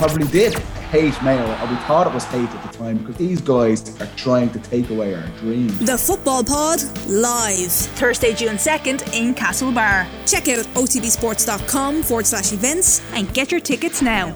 probably did hate Mayo, or we thought it was hate at the time, because these guys are trying to take away our dreams. The Football Pod live Thursday, June 2nd in Castlebar. Check out otbsports.com forward slash events and get your tickets now.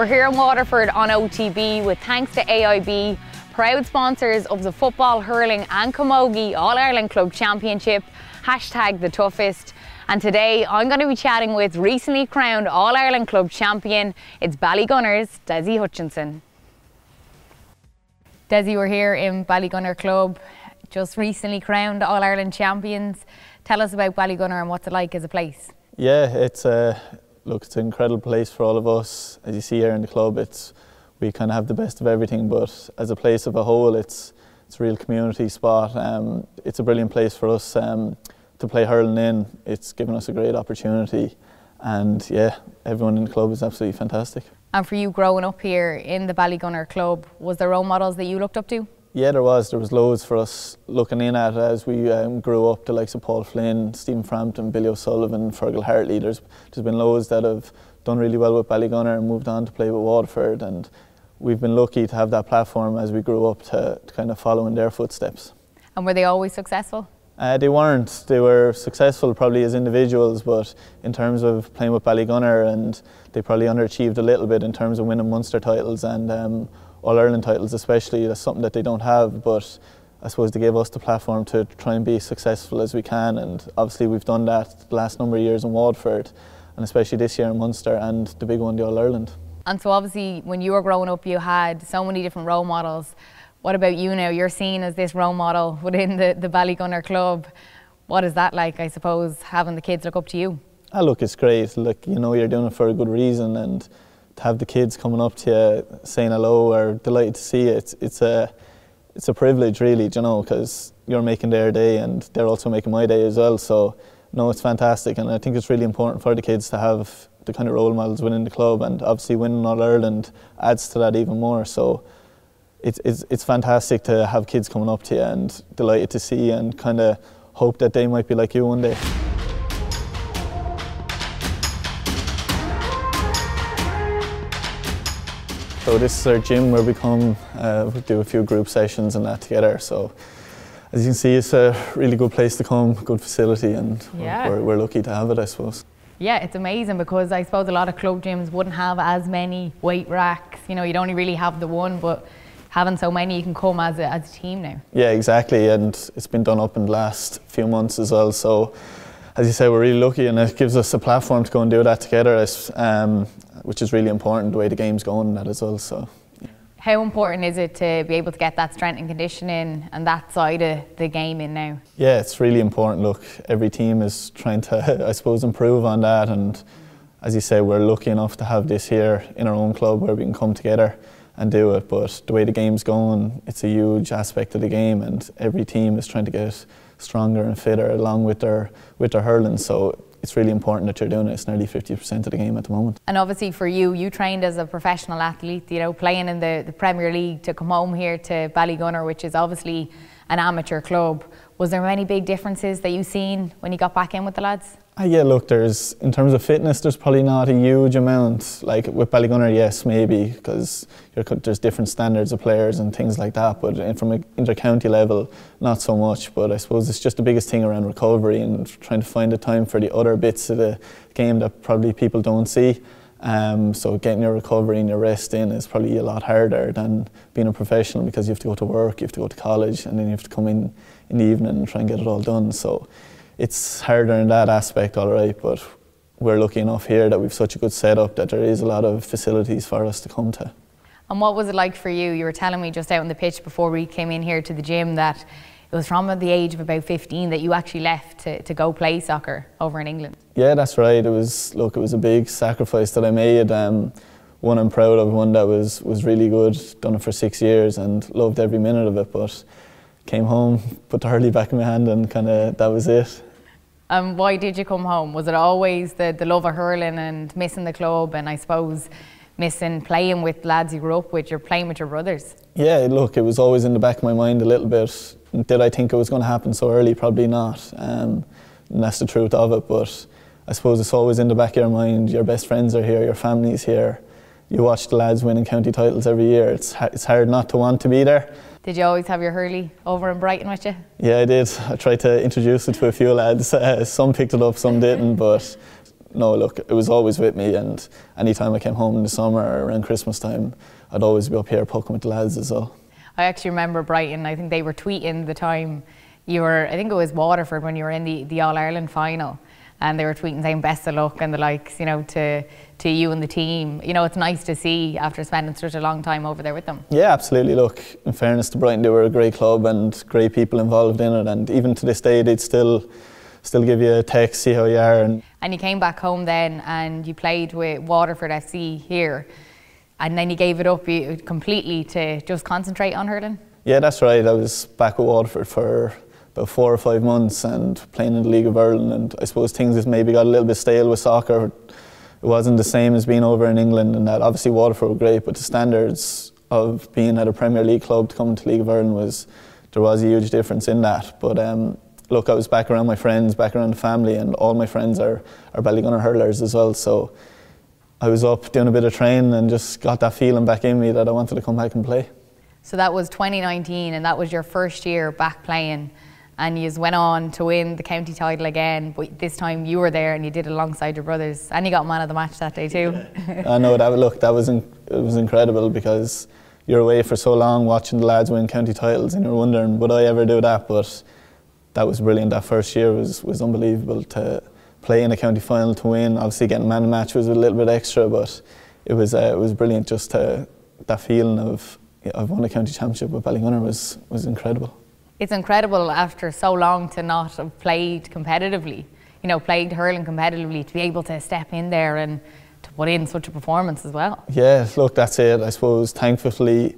We're here in Waterford on OTB with thanks to AIB, proud sponsors of the Football, Hurling and Camogie All Ireland Club Championship, hashtag the toughest. And today I'm going to be chatting with recently crowned All Ireland Club champion, it's Ballygunner's Dessie Hutchinson. Dessie, we're here in Ballygunner Club, just recently crowned All Ireland champions. Tell us about Ballygunner and what's it like as a place. Yeah, it's a look, it's an incredible place for all of us. As you see here in the club, it's we kind of have the best of everything. But as a place of a whole, it's it's a real community spot. Um, it's a brilliant place for us um, to play hurling in. It's given us a great opportunity, and yeah, everyone in the club is absolutely fantastic. And for you growing up here in the Ballygunner Club, was there role models that you looked up to? Yeah, there was. There was loads for us looking in at as we um, grew up. The likes of Paul Flynn, Stephen Frampton, Billy O'Sullivan, Fergal Hartley. There's there's been loads that have done really well with Ballygunner and moved on to play with Waterford. And we've been lucky to have that platform as we grew up to, to kind of follow in their footsteps. And were they always successful? Uh, they weren't. They were successful probably as individuals, but in terms of playing with Ballygunner, and they probably underachieved a little bit in terms of winning Munster titles and um, all Ireland titles, especially. That's something that they don't have, but I suppose they gave us the platform to try and be successful as we can. And obviously, we've done that the last number of years in Waterford, and especially this year in Munster, and the big one, the All Ireland. And so, obviously, when you were growing up, you had so many different role models. What about you now? You're seen as this role model within the, the Ballygunner club. What is that like, I suppose, having the kids look up to you? Ah, look, it's great. Look, you know, you're doing it for a good reason, and to have the kids coming up to you saying hello or delighted to see you, it's, it's a it's a privilege really, you know, because you're making their day and they're also making my day as well. So no, it's fantastic, and I think it's really important for the kids to have the kind of role models within the club, and obviously winning All Ireland adds to that even more. So it's it's it's fantastic to have kids coming up to you and delighted to see and kind of hope that they might be like you one day. So this is our gym where we come, uh, we do a few group sessions and that together. So as you can see, it's a really good place to come, good facility, and Yeah. we're, we're lucky to have it, I suppose. Yeah, it's amazing because I suppose a lot of club gyms wouldn't have as many weight racks. You know, you'd only really have the one, but having so many, you can come as a, as a team now. Yeah, exactly, and it's been done up in the last few months as well. So, as you say, we're really lucky, and it gives us a platform to go and do that together, um, which is really important the way the game's going that as well. So, How important is it to be able to get that strength and conditioning and that side of the game in now? yeah, it's really important. Look, every team is trying to, I suppose, improve on that, and as you say, we're lucky enough to have this here in our own club where we can come together and do it. But the way the game's going, it's a huge aspect of the game, and every team is trying to get stronger and fitter along with their with their hurling. So it's really important that you're doing it. It's nearly 50% of the game at the moment. And obviously for you, you trained as a professional athlete, you know, playing in the, the Premier League to come home here to Ballygunner, which is obviously an amateur club. Was there many big differences that you seen when you got back in with the lads? Ah, yeah, look, there's in terms of fitness, there's probably not a huge amount. Like with Ballygunner, yes, maybe because there's different standards of players and things like that. But from an inter-county level, not so much. But I suppose it's just the biggest thing around recovery and trying to find the time for the other bits of the game that probably people don't see. Um, so getting your recovery and your rest in is probably a lot harder than being a professional because you have to go to work, you have to go to college, and then you have to come in in the evening and try and get it all done. So it's harder in that aspect, all right. But we're lucky enough here that we've such a good setup that there is a lot of facilities for us to come to. And what was it like for you? You were telling me just out on the pitch before we came in here to the gym that it was from the age of about 15 that you actually left to, to go play soccer over in England. Yeah, that's right. It was look, it was a big sacrifice that I made. Um, one I'm proud of, one that was was really good. Done it for six years and loved every minute of it. But came home, put the hurley back in my hand, and kind of that was it. Um, why did you come home? Was it always the, the love of hurling and missing the club, and I suppose missing playing with lads you grew up with? You're playing with your brothers. Yeah, look, it was always in the back of my mind a little bit. Did I think it was going to happen so early? Probably not. Um, and that's the truth of it. But I suppose it's always in the back of your mind. Your best friends are here, your family's here. You watch the lads winning county titles every year. It's, it's hard not to want to be there. Did you always have your hurley over in Brighton with you? Yeah, I did. I tried to introduce it to a few lads. Uh, some picked it up, some didn't. But no, look, it was always with me. And anytime I came home in the summer or around Christmas time, I'd always be up here poking with the lads as well. I actually remember Brighton. I think they were tweeting the time you were. I think it was Waterford when you were in the, the All Ireland final, and they were tweeting saying best of luck and the likes. You know, to to you and the team. You know, it's nice to see after spending such a long time over there with them. Yeah, absolutely. Look, in fairness to Brighton, they were a great club and great people involved in it, and even to this day, they'd still still give you a text, see how you are. And, and you came back home then, and you played with Waterford FC here and then you gave it up completely to just concentrate on hurling? Yeah, that's right. I was back with Waterford for four or five months and playing in the League of Ireland. And I suppose things has maybe got a little bit stale with soccer. It wasn't the same as being over in England, and that obviously Waterford were great, but the standards of being at a Premier League club to come to League of Ireland was there was a huge difference in that. But um, look, I was back around my friends, back around the family, and all my friends are are Ballygunner hurlers as well. So I was up doing a bit of training and just got that feeling back in me that I wanted to come back and play. So that was 2019, and that was your first year back playing, and you went on to win the county title again. But this time you were there and you did it alongside your brothers, and you got man of the match that day too. I know that. Look, that was in, it was incredible because you're away for so long watching the lads win county titles, and you're wondering would I ever do that? But that was brilliant. That first year was was unbelievable to play in a county final to win. Obviously, getting man of the match was a little bit extra, but it was uh, it was brilliant. Just to, that feeling of I've won a county championship with Ballygunner was was incredible. It's incredible after so long to not have played competitively. You know, played hurling competitively to be able to step in there and to put in such a performance as well. Yeah, look, that's it. I suppose thankfully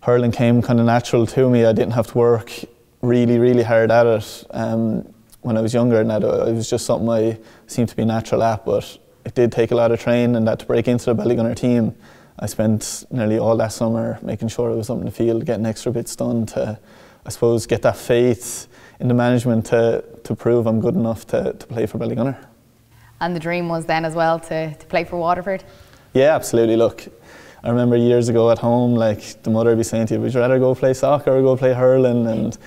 hurling came kind of natural to me. I didn't have to work really, really hard at it. Um, when I was younger, and that it was just something I seemed to be natural at. But it did take a lot of training, and that to break into the Ballygunner team, I spent nearly all that summer making sure it was something to field, getting extra bits done to, I suppose, get that faith in the management to, to prove I'm good enough to, to play for Ballygunner. And the dream was then as well to, to play for Waterford? Yeah, absolutely. Look, I remember years ago at home, like the mother would be saying to you, would you rather go play soccer or go play hurling? And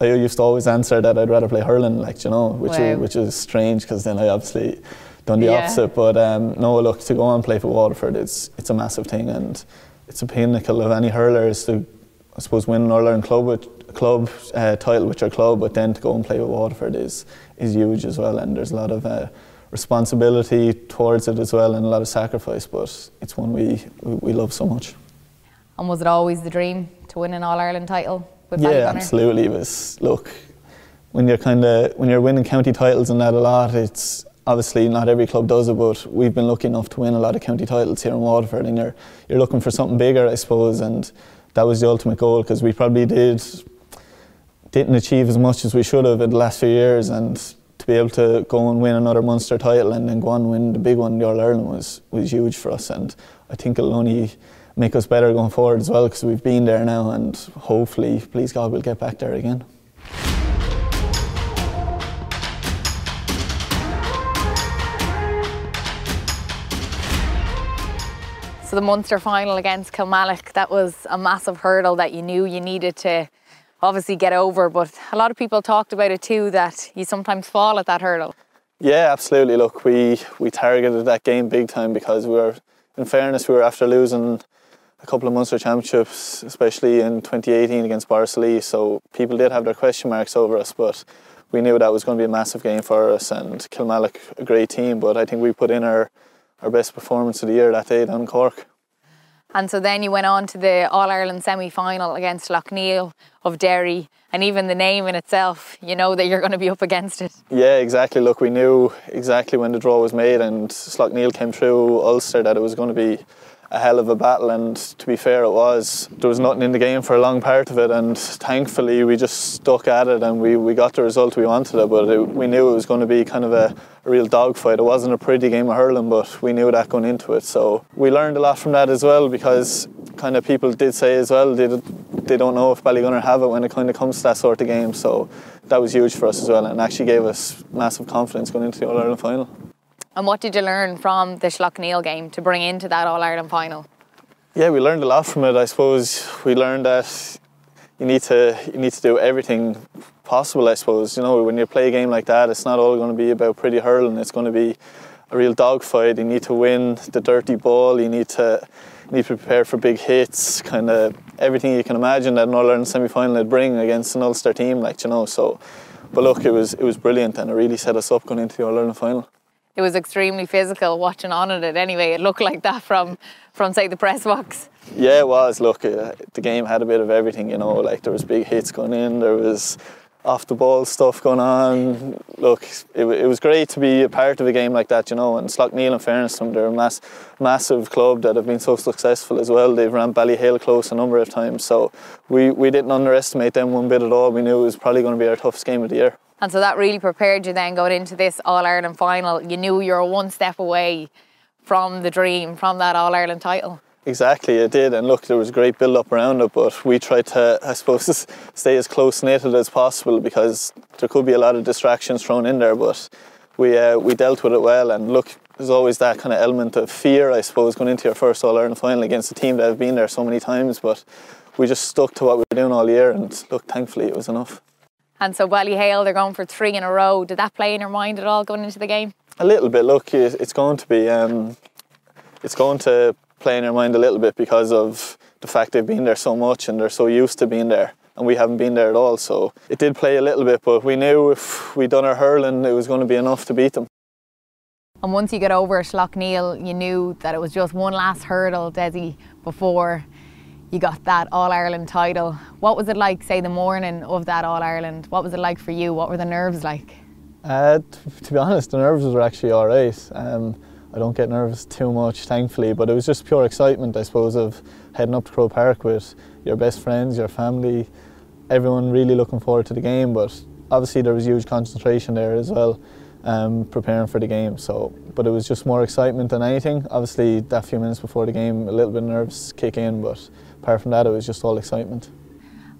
I used to always answer that I'd rather play hurling, like you know, which wow. is, which is strange because then I obviously done the yeah. opposite. But um, no, look to go and play for Waterford, it's it's a massive thing, and it's a pinnacle of any hurler is to, I suppose, win an All Ireland club with, club uh, title with your club, but then to go and play with Waterford is is huge as well, and there's a lot of uh, responsibility towards it as well, and a lot of sacrifice. But it's one we we, we love so much. And was it always the dream to win an All Ireland title? with yeah, absolutely. It was look when you're kind of when you're winning county titles and that a lot. It's obviously not every club does it, but we've been lucky enough to win a lot of county titles here in Waterford, and you're you're looking for something bigger, I suppose, and that was the ultimate goal because we probably did didn't achieve as much as we should have in the last few years, and to be able to go and win another Munster title and then go and win the big one, the All Ireland, was was huge for us, and I think it'll only make us better going forward as well because we've been there now and hopefully, please God, we'll get back there again. So the Munster final against Kilmallock, that was a massive hurdle that you knew you needed to obviously get over, but a lot of people talked about it too that you sometimes fall at that hurdle. Yeah, absolutely. Look, we we targeted that game big time because we were in fairness we were after losing a couple of Munster championships, especially in 2018 against Borrisoleigh. So people did have their question marks over us, but we knew that was going to be a massive game for us. And Kilmallock, a great team, but I think we put in our, our best performance of the year that day down Cork. And so then you went on to the All Ireland semi final against Slaughtneil of Derry. And even the name in itself, you know that you're going to be up against it. Yeah, exactly. Look, we knew exactly when the draw was made and Slaughtneil came through Ulster that it was going to be a hell of a battle and to be fair it was there was nothing in the game for a long part of it and thankfully we just stuck at it and we, we got the result we wanted it but it, we knew it was going to be kind of a, a real dogfight it wasn't a pretty game of hurling but we knew that going into it so we learned a lot from that as well because kind of people did say as well they, they don't know if Ballygunner have it when it kind of comes to that sort of game so that was huge for us as well and actually gave us massive confidence going into the All-Ireland final. And what did you learn from the Slaughtneil game to bring into that All Ireland final? Yeah, we learned a lot from it. I suppose we learned that you need to you need to do everything possible. I suppose you know when you play a game like that, it's not all going to be about pretty hurling. It's going to be a real dogfight. You need to win the dirty ball. You need to you need to prepare for big hits. Kind of everything you can imagine that an All Ireland semi final would bring against an Ulster team, like you know. So, but look, it was it was brilliant, and it really set us up going into the All Ireland final it was extremely physical watching on it anyway. It looked like that from, from say, the press box. Yeah, it was. Look, uh, the game had a bit of everything, you know, like there was big hits going in, there was off the ball stuff going on. Look, it, it was great to be a part of a game like that, you know. And Slaughtneil, in fairness to they're a mass, massive club that have been so successful as well. They've ran Ballyhale close a number of times, so we, we didn't underestimate them one bit at all. We knew it was probably going to be our toughest game of the year. And so that really prepared you then going into this All Ireland final. You knew you were one step away from the dream, from that All Ireland title. Exactly, it did. And look, there was great build up around it, but we tried to, I suppose, stay as close knitted as possible because there could be a lot of distractions thrown in there. But we uh, we dealt with it well. And look, there's always that kind of element of fear, I suppose, going into your first All Ireland final against a team that have been there so many times. But we just stuck to what we were doing all year, and look, thankfully, it was enough. And so Ballyhale, they're going for three in a row. Did that play in your mind at all going into the game? A little bit. Look, it's going to be, um, it's going to play in your mind a little bit because of the fact they've been there so much and they're so used to being there. And we haven't been there at all, so it did play a little bit. But we knew if we'd done our hurling, it was going to be enough to beat them. And once you got over Slaughtneil, you knew that it was just one last hurdle, Dessie, before you got that All Ireland title. What was it like, say, the morning of that All Ireland? What was it like for you? What were the nerves like? Uh, to be honest, the nerves were actually all right. Um, I don't get nervous too much, thankfully, but it was just pure excitement, I suppose, of heading up to Croke Park with your best friends, your family, everyone really looking forward to the game. But obviously, there was huge concentration there as well, um, preparing for the game. So, but it was just more excitement than anything. Obviously, that few minutes before the game, a little bit nerves kick in, but apart from that, it was just all excitement.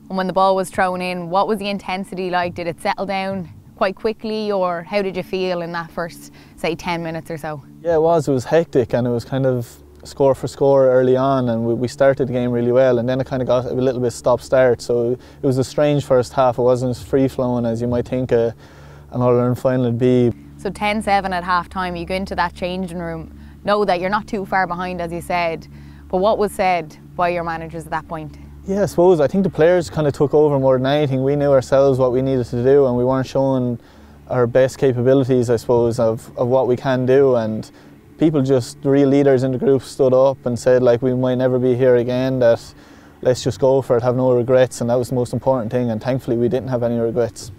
And when the ball was thrown in, what was the intensity like? Did it settle down quite quickly, or how did you feel in that first, say, 10 minutes or so? Yeah, it was. It was hectic, and it was kind of score for score early on, and we, started the game really well, and then it kind of got a little bit stop start. So it was a strange first half. It wasn't as free flowing as you might think a, an All Ireland final would be. So 10 7 at half time, you go into that changing room, know that you're not too far behind, as you said, but what was said by your managers at that point? Yeah, I suppose I think the players kind of took over more than anything. We knew ourselves what we needed to do, and we weren't showing our best capabilities, I suppose, of, of what we can do. And people just, the real leaders in the group, stood up and said, like, we might never be here again, that let's just go for it, have no regrets. And that was the most important thing. And thankfully, we didn't have any regrets.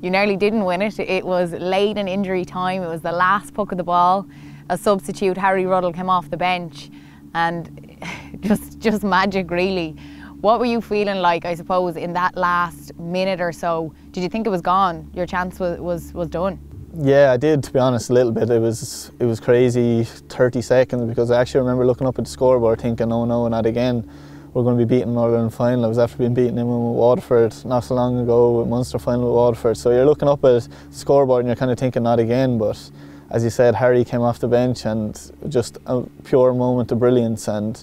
You nearly didn't win it. It was late in injury time, it was the last puck of the ball. A substitute, Harry Ruddle, came off the bench and just just magic really. What were you feeling like, I suppose, in that last minute or so? Did you think it was gone? Your chance was, was, was done? Yeah, I did. To be honest, a little bit. It was it was crazy, 30 seconds because I actually remember looking up at the scoreboard, thinking, "Oh no, not again." We're going to be beating Northern final. I was after being beaten in with Waterford not so long ago with Munster final with Waterford. So you're looking up at the scoreboard and you're kind of thinking, "Not again." But as you said, Harry came off the bench and just a pure moment of brilliance. And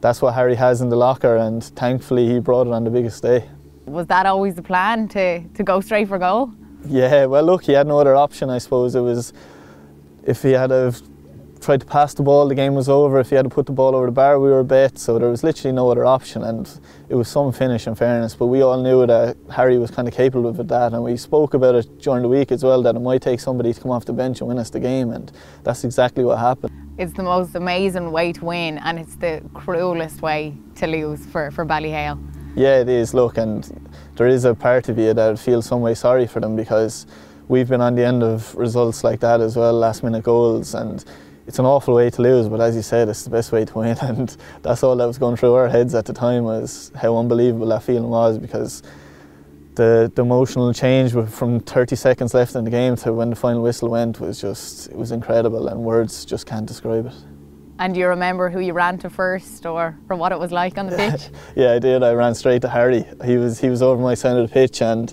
that's what Harry has in the locker. And thankfully, he brought it on the biggest day. Was that always the plan to, to go straight for goal? Yeah, well, look, he had no other option, I suppose. It was if he had have tried to pass the ball, the game was over. If he had to put the ball over the bar, we were bet. So there was literally no other option, and it was some finish, in fairness. But we all knew that Harry was kind of capable of that, and we spoke about it during the week as well. That it might take somebody to come off the bench and win us the game, and that's exactly what happened. It's the most amazing way to win, and it's the cruelest way to lose for, for Ballyhale. Yeah, it is. Look, and there is a part of you that feels some way sorry for them because we've been on the end of results like that as well, last minute goals, and it's an awful way to lose. But as you said, it's the best way to win, and that's all that was going through our heads at the time was how unbelievable that feeling was because the, the emotional change from 30 seconds left in the game to when the final whistle went was just it was incredible, and words just can't describe it. And do you remember who you ran to first, or, or what it was like on the pitch? yeah, I did. I ran straight to Harry. He was he was over my side of the pitch, and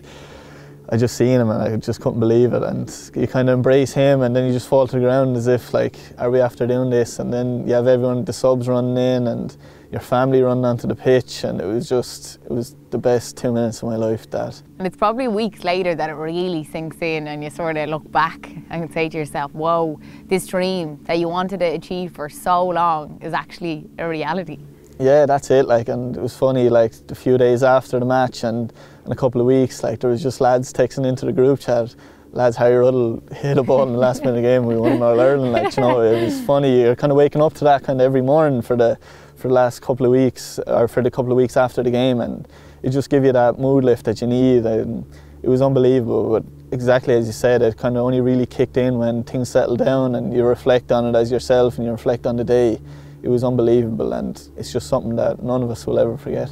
I just seen him, and I just couldn't believe it. And you kind of embrace him, and then you just fall to the ground as if like, are we after doing this? And then you have everyone, the subs running in, and your family running onto the pitch, and it was just it was the best two minutes of my life. That. And it's probably weeks later that it really sinks in, and you sort of look back and say to yourself, "Whoa, this dream that you wanted to achieve for so long is actually a reality." Yeah, that's it. Like, and it was funny. Like a few days after the match, and in a couple of weeks, like there was just lads texting into the group chat lads, Harry Ruddle hit a ball in the last minute game. We won All Ireland. Like, you know, it was funny. You're kind of waking up to that kind of every morning for the for the last couple of weeks or for the couple of weeks after the game, and it just give you that mood lift that you need. And it was unbelievable. But exactly as you said, it kind of only really kicked in when things settled down and you reflect on it as yourself and you reflect on the day. It was unbelievable, and it's just something that none of us will ever forget.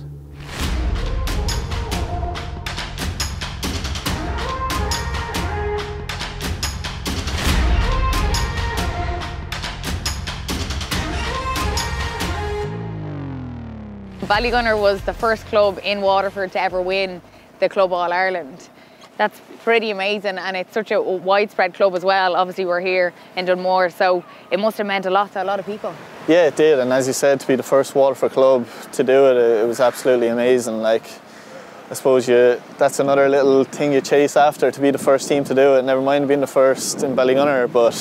Ballygunner was the first club in Waterford to ever win the Club All Ireland. That's pretty amazing, and it's such a widespread club as well. Obviously, we're here in Dunmore, so it must have meant a lot to a lot of people. Yeah, it did, and as you said, to be the first Waterford club to do it, it was absolutely amazing. Like, I suppose you that's another little thing you chase after to be the first team to do it. Never mind being the first in Ballygunner, but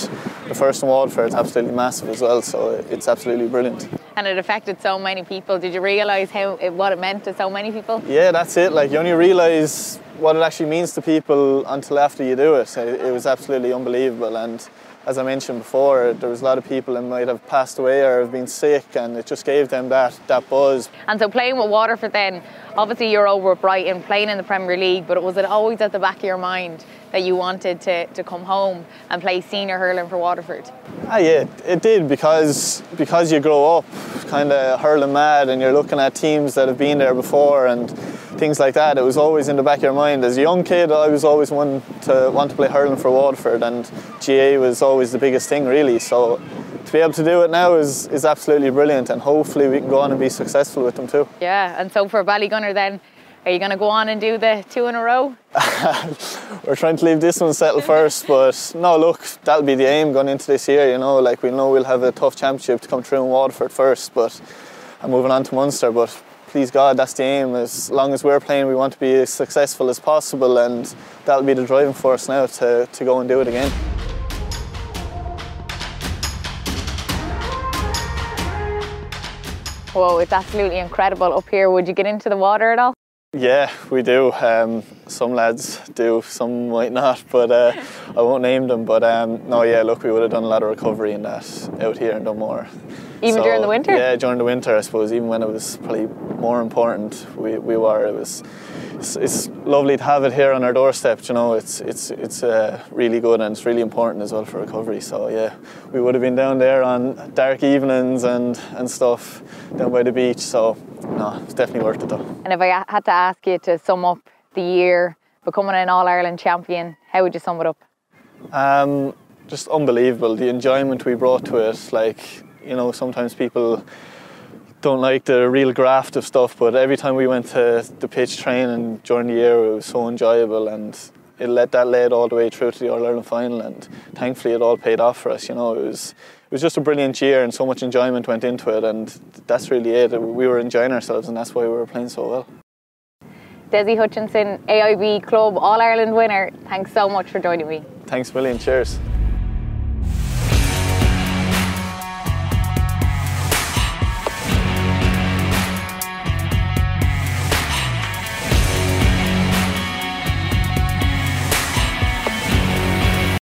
the first in Waterford is absolutely massive as well. So it's absolutely brilliant. And it affected so many people. Did you realise how what it meant to so many people? Yeah, that's it. Like you only realise what it actually means to people until after you do it. It was absolutely unbelievable and as I mentioned before, there was a lot of people that might have passed away or have been sick, and it just gave them that, that buzz. And so, playing with Waterford, then obviously you're over at Brighton, playing in the Premier League, but was it always at the back of your mind that you wanted to, to come home and play senior hurling for Waterford? Ah, yeah, it did because because you grow up kind of hurling mad, and you're looking at teams that have been there before and things like that. It was always in the back of your mind. As a young kid, I was always one to want to play hurling for Waterford, and GAA was always the biggest thing, really. So to be able to do it now is, is absolutely brilliant, and hopefully we can go on and be successful with them too. Yeah, and so for Ballygunner then, are you going to go on and do the two in a row? We're trying to leave this one settled first, but no, look, that'll be the aim going into this year. You know, like we know we'll have a tough championship to come through in Waterford first, but I'm moving on to Munster. But please God, that's the aim. As long as we're playing, we want to be as successful as possible, and that'll be the driving force now to, to go and do it again. Whoa, it's absolutely incredible up here. Would you get into the water at all? Yeah, we do. Um, some lads do, some might not, but uh, I won't name them. But um, no, yeah, look, we would have done a lot of recovery in that out here in Dunmore. Even so, during the winter? Yeah, during the winter, I suppose. Even when it was probably more important, we, we were. It was. It's, it's lovely to have it here on our doorstep. You know, it's it's it's uh, really good and it's really important as well for recovery. So yeah, we would have been down there on dark evenings and and stuff down by the beach. So no, it's definitely worth it though. And if I had to ask you to sum up the year becoming an All Ireland champion, how would you sum it up? Um, just unbelievable. The enjoyment we brought to it, like you know, sometimes people don't like the real graft of stuff, but every time we went to the pitch training during the year, it was so enjoyable and it led that led all the way through to the All Ireland final, and thankfully it all paid off for us. You know, it was it was just a brilliant year, and so much enjoyment went into it, and that's really it. We were enjoying ourselves, and that's why we were playing so well. Dessie Hutchinson, AIB Club All Ireland winner. Thanks so much for joining me. Thanks, William. Cheers.